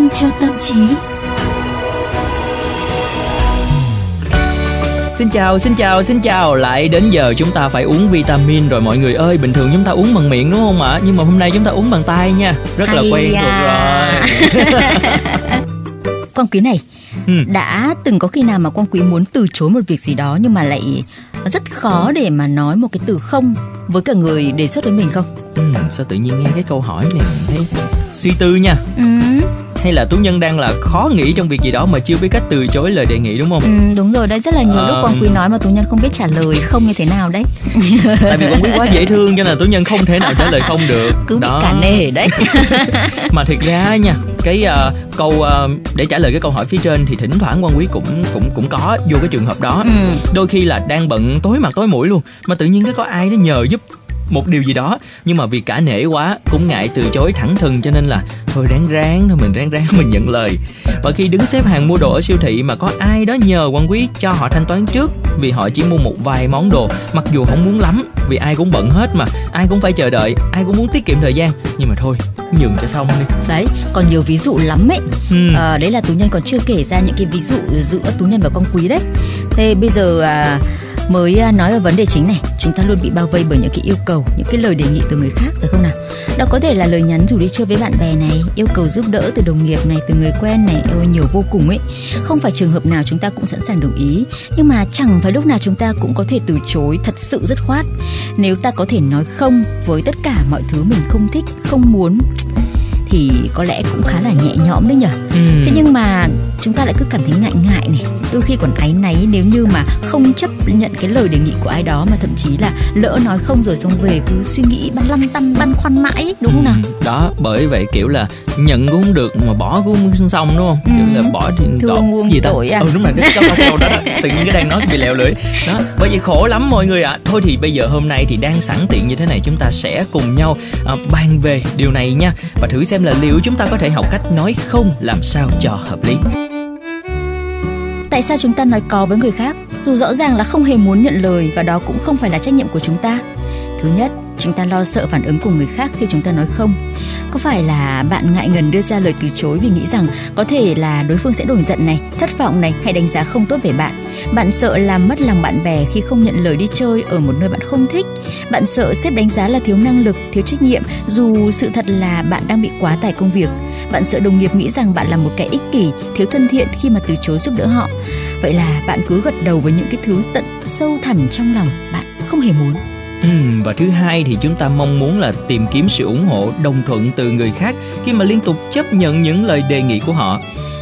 dinh cho tâm trí. Xin chào, xin chào, xin chào Lại đến giờ chúng ta phải uống vitamin rồi mọi người ơi Bình thường chúng ta uống bằng miệng đúng không ạ? Nhưng mà hôm nay chúng ta uống bằng tay nha Rất là Hay quen à. thuộc rồi Quang Quý này, Ừ. đã từng có khi nào mà Quang Quý muốn từ chối một việc gì đó nhưng mà lại rất khó để mà nói một cái từ không với cả người đề xuất với mình không? ừ, Sao tự nhiên nghe cái câu hỏi này mình thấy suy tư nha Ừ, Hay là Tú Nhân đang là khó nghĩ trong việc gì đó mà chưa biết cách từ chối lời đề nghị đúng không? ừ đúng rồi đấy rất là nhiều lúc Ờ. Quang Quý nói mà Tú Nhân không biết trả lời không như thế nào đấy. Tại vì con quý quá dễ thương cho nên là Tú Nhân không thể nào trả lời không được Cứ bị cả nề đấy. mà thiệt ra nha cái ờ, câu ờ, để trả lời cái câu hỏi phía trên thì thỉnh thoảng quan quý cũng cũng cũng có vô cái trường hợp đó Ừ. đôi khi là đang bận tối mặt tối mũi luôn mà tự nhiên cái có ai đó nhờ giúp một điều gì đó nhưng mà vì cả nể quá cũng ngại từ chối thẳng thừng cho nên là thôi ráng ráng thôi mình ráng ráng mình nhận lời và khi đứng xếp hàng mua đồ ở siêu thị mà có ai đó nhờ quan quý cho họ thanh toán trước vì họ chỉ mua một vài món đồ mặc dù không muốn lắm vì ai cũng bận hết mà ai cũng phải chờ đợi ai cũng muốn tiết kiệm thời gian nhưng mà thôi nhường cho xong đi Đấy, còn nhiều ví dụ lắm ấy. Ừ. Ờ, đấy là Tú Nhân còn chưa kể ra những cái ví dụ giữa Tú Nhân và Quang Quý đấy. Thế bây giờ à, mới à, nói về vấn đề chính này, chúng ta luôn bị bao vây bởi những cái yêu cầu, những cái lời đề nghị từ người khác phải không nào? Đó có thể là lời nhắn rủ đi chơi với bạn bè này, yêu cầu giúp đỡ từ đồng nghiệp này, từ người quen này, ôi nhiều vô cùng ấy. Không phải trường hợp nào chúng ta cũng sẵn sàng đồng ý, nhưng mà chẳng phải lúc nào chúng ta cũng có thể từ chối thật sự dứt khoát. Nếu ta có thể nói không với tất cả mọi thứ mình không thích, không muốn thì có lẽ cũng khá là nhẹ nhõm đấy nhở? Ừ. thế nhưng mà chúng ta lại cứ cảm thấy ngại ngại này. Đôi khi còn áy náy nếu như mà không chấp nhận cái lời đề nghị của ai đó mà thậm chí là lỡ nói không rồi xong về cứ suy nghĩ băn lăn tăn băn khoăn mãi ấy, đúng không nào? Ừ, đó bởi vậy kiểu là nhận cũng không được mà bỏ cũng không xong đúng không? Ừ. kiểu là bỏ thì Thương gì ta? tội à. ừ đúng rồi cái câu câu đó, đó tự nhiên cái đang nói bị lèo lưỡi. Đó bởi vậy khổ lắm mọi người ạ. Thôi thì bây giờ hôm nay thì đang sẵn tiện như thế này chúng ta sẽ cùng nhau à, bàn về điều này nha. Và thử xem là liệu chúng ta có thể học cách nói không làm sao cho hợp lý. Tại sao chúng ta nói có với người khác, dù rõ ràng là không hề muốn nhận lời và đó cũng không phải là trách nhiệm của chúng ta? Thứ nhất chúng ta lo sợ phản ứng của người khác khi chúng ta nói không? Có phải là bạn ngại ngần đưa ra lời từ chối vì nghĩ rằng có thể là đối phương sẽ nổi giận này, thất vọng này hay đánh giá không tốt về bạn? Bạn sợ làm mất lòng bạn bè khi không nhận lời đi chơi ở một nơi bạn không thích? Bạn sợ sếp đánh giá là thiếu năng lực, thiếu trách nhiệm dù sự thật là bạn đang bị quá tải công việc? Bạn sợ đồng nghiệp nghĩ rằng bạn là một kẻ ích kỷ, thiếu thân thiện khi mà từ chối giúp đỡ họ? Vậy là bạn cứ gật đầu với những cái thứ tận sâu thẳm trong lòng bạn, không hề muốn. Ừ, và thứ hai thì chúng ta mong muốn là tìm kiếm sự ủng hộ đồng thuận từ người khác khi mà liên tục chấp nhận những lời đề nghị của họ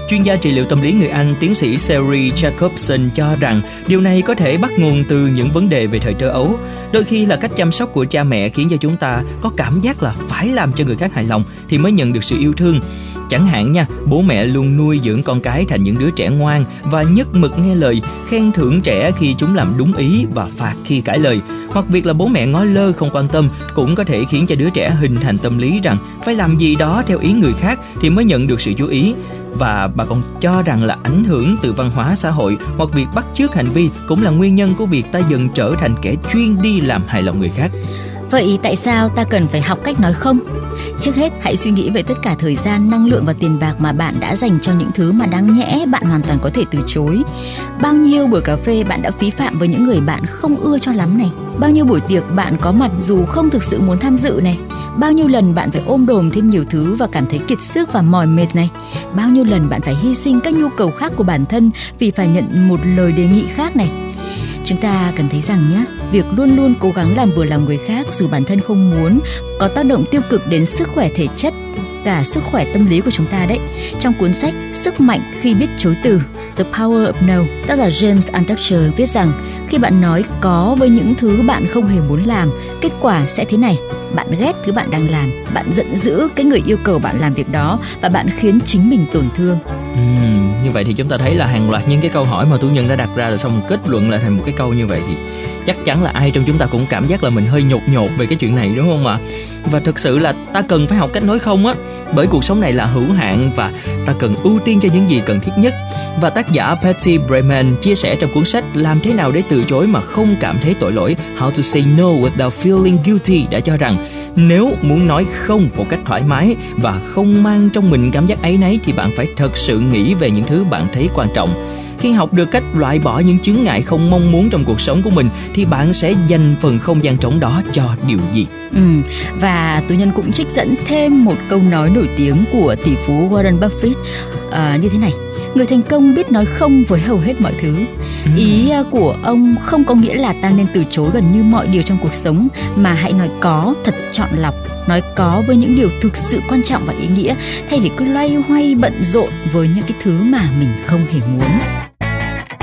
Chuyên gia trị liệu tâm lý người Anh tiến sĩ Sherry Jacobson cho rằng điều này có thể bắt nguồn từ những vấn đề về thời thơ ấu. Đôi khi là cách chăm sóc của cha mẹ khiến cho chúng ta có cảm giác là phải làm cho người khác hài lòng thì mới nhận được sự yêu thương. Chẳng hạn nha, bố mẹ luôn nuôi dưỡng con cái thành những đứa trẻ ngoan và nhất mực nghe lời, khen thưởng trẻ khi chúng làm đúng ý và phạt khi cãi lời. Hoặc việc là bố mẹ ngó lơ không quan tâm cũng có thể khiến cho đứa trẻ hình thành tâm lý rằng phải làm gì đó theo ý người khác thì mới nhận được sự chú ý và bà còn cho rằng là ảnh hưởng từ văn hóa xã hội hoặc việc bắt chước hành vi cũng là nguyên nhân của việc ta dần trở thành kẻ chuyên đi làm hài lòng người khác. Vậy tại sao ta cần phải học cách nói không? Trước hết, hãy suy nghĩ về tất cả thời gian, năng lượng và tiền bạc mà bạn đã dành cho những thứ mà đáng nhẽ bạn hoàn toàn có thể từ chối. Bao nhiêu buổi cà phê bạn đã phí phạm với những người bạn không ưa cho lắm này? Bao nhiêu buổi tiệc bạn có mặt dù không thực sự muốn tham dự này? Bao nhiêu lần bạn phải ôm đồm thêm nhiều thứ và cảm thấy kiệt sức và mỏi mệt này? Bao nhiêu lần bạn phải hy sinh các nhu cầu khác của bản thân vì phải nhận một lời đề nghị khác này? Chúng ta cần thấy rằng nhé, việc luôn luôn cố gắng làm vừa lòng người khác dù bản thân không muốn có tác động tiêu cực đến sức khỏe thể chất cả sức khỏe tâm lý của chúng ta đấy. Trong cuốn sách Sức mạnh khi biết chối từ The Power of No, tác giả James Altucher viết rằng khi bạn nói có với những thứ bạn không hề muốn làm, kết quả sẽ thế này. Bạn ghét thứ bạn đang làm, bạn giận dữ cái người yêu cầu bạn làm việc đó và bạn khiến chính mình tổn thương. Ừm, như vậy thì chúng ta thấy là hàng loạt những cái câu hỏi mà tú nhân đã đặt ra là xong kết luận lại thành một cái câu như vậy thì chắc chắn là ai trong chúng ta cũng cảm giác là mình hơi nhột nhột về cái chuyện này đúng không ạ và thực sự là ta cần phải học cách nói không á bởi cuộc sống này là hữu hạn và ta cần ưu tiên cho những gì cần thiết nhất và tác giả Patty Breman chia sẻ trong cuốn sách làm thế nào để từ chối mà không cảm thấy tội lỗi. How to say no without feeling guilty đã cho rằng nếu muốn nói không một cách thoải mái và không mang trong mình cảm giác ấy nấy thì bạn phải thật sự nghĩ về những thứ bạn thấy quan trọng. Khi học được cách loại bỏ những chướng ngại không mong muốn trong cuộc sống của mình thì bạn sẽ dành phần không gian trống đó cho điều gì? Ừ, và tù nhân cũng trích dẫn thêm một câu nói nổi tiếng của tỷ phú Warren Buffett à, như thế này người thành công biết nói không với hầu hết mọi thứ ừ. ý à, của ông không có nghĩa là ta nên từ chối gần như mọi điều trong cuộc sống mà hãy nói có thật chọn lọc nói có với những điều thực sự quan trọng và ý nghĩa thay vì cứ loay hoay bận rộn với những cái thứ mà mình không hề muốn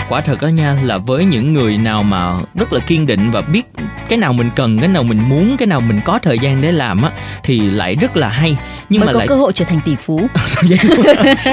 quả thật đó nha là với những người nào mà rất là kiên định và biết cái nào mình cần cái nào mình muốn cái nào mình có thời gian để làm á thì lại rất là hay. Nhưng Mới mà có lại cơ hội trở thành tỷ phú.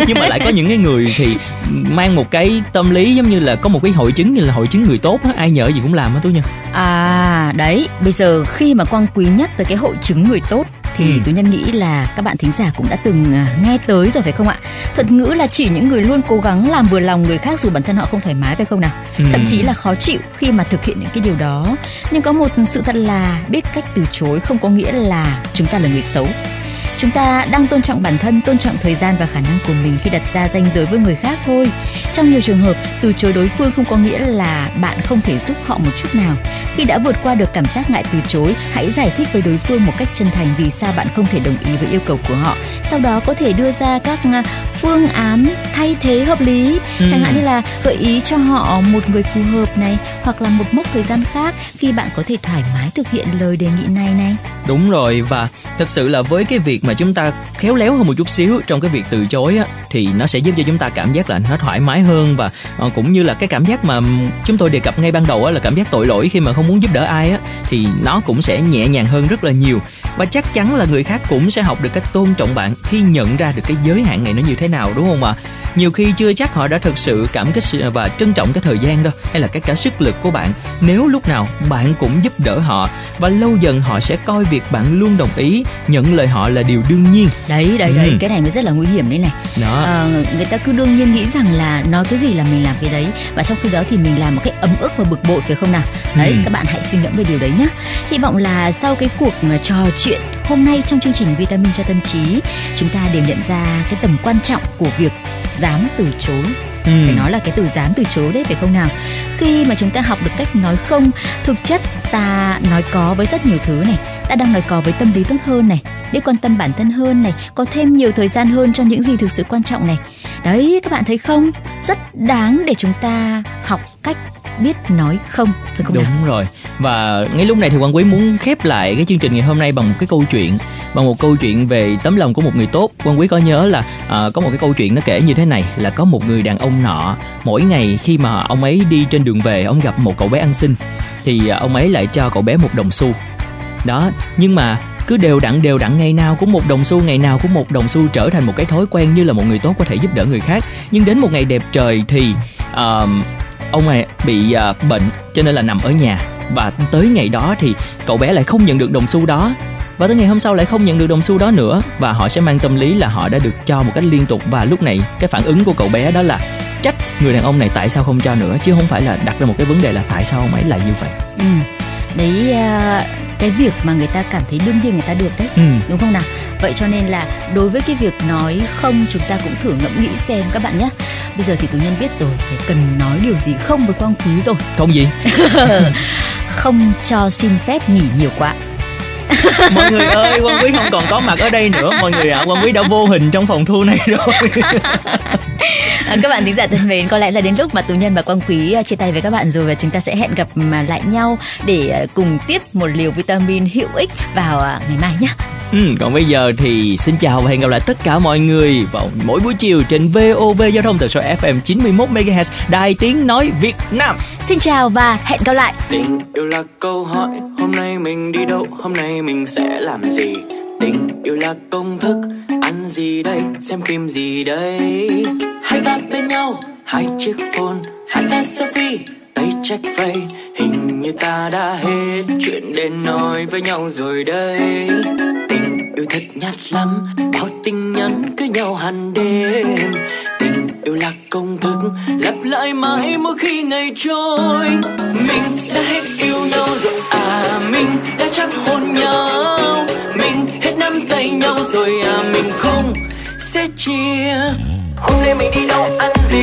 Nhưng mà lại có những cái người thì mang một cái tâm lý giống như là có một cái hội chứng như là hội chứng người tốt á ai nhờ gì cũng làm á tú nha à đấy bây giờ khi mà quang quý nhắc tới cái hội chứng người tốt thì ừ. tôi nhân nghĩ là các bạn thính giả cũng đã từng à, nghe tới rồi phải không ạ thuật ngữ là chỉ những người luôn cố gắng làm vừa lòng người khác dù bản thân họ không thoải mái phải không nào ừ. thậm chí là khó chịu khi mà thực hiện những cái điều đó nhưng có một sự thật là biết cách từ chối không có nghĩa là chúng ta là người xấu chúng ta đang tôn trọng bản thân, tôn trọng thời gian và khả năng của mình khi đặt ra ranh giới với người khác thôi. Trong nhiều trường hợp, từ chối đối phương không có nghĩa là bạn không thể giúp họ một chút nào. Khi đã vượt qua được cảm giác ngại từ chối, hãy giải thích với đối phương một cách chân thành vì sao bạn không thể đồng ý với yêu cầu của họ. Sau đó có thể đưa ra các phương án thay thế hợp lý. Ừ. chẳng hạn như là gợi ý cho họ một người phù hợp này hoặc là một mốc thời gian khác khi bạn có thể thoải mái thực hiện lời đề nghị này này. Đúng rồi và thật sự là với cái việc mà chúng ta khéo léo hơn một chút xíu trong cái việc từ chối á thì nó sẽ giúp cho chúng ta cảm giác là nó thoải mái hơn và uh, cũng như là cái cảm giác mà chúng tôi đề cập ngay ban đầu á là cảm giác tội lỗi khi mà không muốn giúp đỡ ai á thì nó cũng sẽ nhẹ nhàng hơn rất là nhiều và chắc chắn là người khác cũng sẽ học được cách tôn trọng bạn khi nhận ra được cái giới hạn này nó như thế nào đúng không ạ? Nhiều khi chưa chắc họ đã thực sự cảm kích và trân trọng cái thời gian đâu hay là cái cả sức lực của bạn. Nếu lúc nào bạn cũng giúp đỡ họ và lâu dần họ sẽ coi việc bạn luôn đồng ý nhận lời họ là điều đương nhiên. Đấy đấy ừ. đấy cái này mới rất là nguy hiểm đấy này. Đó. À, người ta cứ đương nhiên nghĩ rằng là nói cái gì là mình làm cái đấy và trong khi đó thì mình làm một cách ấm ức và bực bội phải không nào? Đấy ừ. các bạn hãy suy ngẫm về điều đấy nhé hy vọng là sau cái cuộc ờ, trò chuyện. Hôm nay trong chương trình vitamin cho tâm trí chúng ta đều nhận ra cái tầm quan trọng của việc dám từ chối. Ừ. phải nói là cái từ dám từ chối đấy phải không nào? Khi mà chúng ta học được cách nói không thực chất ta nói có với rất nhiều thứ này ta đang nói có với tâm lý tốt hơn này biết quan tâm bản thân hơn này có thêm nhiều thời gian hơn cho những gì thực sự quan trọng này. Đấy các bạn thấy không? Rất đáng để chúng ta học cách biết nói không phải không đúng nào? rồi. Và ngay lúc này thì quan quý muốn khép lại cái chương trình ngày hôm nay bằng một cái câu chuyện bằng một câu chuyện về tấm lòng của một người tốt. Quan quý có nhớ là à, có một cái câu chuyện nó kể như thế này là có một người đàn ông nọ mỗi ngày khi mà ông ấy đi trên đường về ông gặp một cậu bé ăn xin thì à, ông ấy lại cho cậu bé một đồng xu. Đó nhưng mà cứ đều đặn đều đặn ngày nào cũng một đồng xu ngày nào cũng một đồng xu trở thành một cái thói quen như là một người tốt có thể giúp đỡ người khác. Nhưng đến một ngày đẹp trời thì uh, ông này bị uh, bệnh cho nên là nằm ở nhà. Và tới ngày đó thì cậu bé lại không nhận được đồng xu đó. Và tới ngày hôm sau lại không nhận được đồng xu đó nữa. Và họ sẽ mang tâm lý là họ đã được cho một cách liên tục. Và lúc này cái phản ứng của cậu bé đó là trách người đàn ông này tại sao không cho nữa? Chứ không phải là đặt ra một cái vấn đề là tại sao ông ấy lại như vậy. Ừ. đấy uh, cái việc mà người ta cảm thấy đương nhiên người ta được đấy. Ừ. đúng không nào? Vậy cho nên là đối với cái việc nói không chúng ta cũng thử ngẫm nghĩ xem các bạn nhé bây giờ thì tú nhân biết rồi phải cần nói điều gì không với quang quý rồi. Không gì. Không cho xin phép nghỉ nhiều quá. Mọi người ơi quang quý không còn có mặt ở đây nữa. Mọi người ạ à, quang quý đã vô hình trong phòng thu này rồi à, các bạn thính giả thân mến có lẽ là đến lúc mà tú nhân và quang quý à, chia tay với các bạn rồi và chúng ta sẽ hẹn gặp lại nhau để à, cùng tiếp một liều vitamin hữu ích vào ngày mai nhé Ừ, còn bây giờ thì xin chào và hẹn gặp lại tất cả mọi người vào mỗi buổi chiều trên VOV Giao thông từ số FM 91 MHz Đài Tiếng Nói Việt Nam. Xin chào và hẹn gặp lại. Tình yêu là câu hỏi, hôm nay mình đi đâu, hôm nay mình sẽ làm gì? Tình yêu là công thức, gì đây, xem phim gì đây? Hai ta bên nhau, hai chiếc phone, hai ta selfie, tay check face, hình như ta đã hết chuyện để nói với nhau rồi đây. Tình yêu thật nhạt lắm bao tình nhắn cứ nhau hẳn đêm. Tình yêu là công thức lặp lại mãi mỗi khi ngày trôi. Mình đã hết yêu nhau rồi à mình đã chắc hôn nhau. Mình nắm tay nhau rồi à mình không sẽ chia. Hôm nay mình đi đâu ăn gì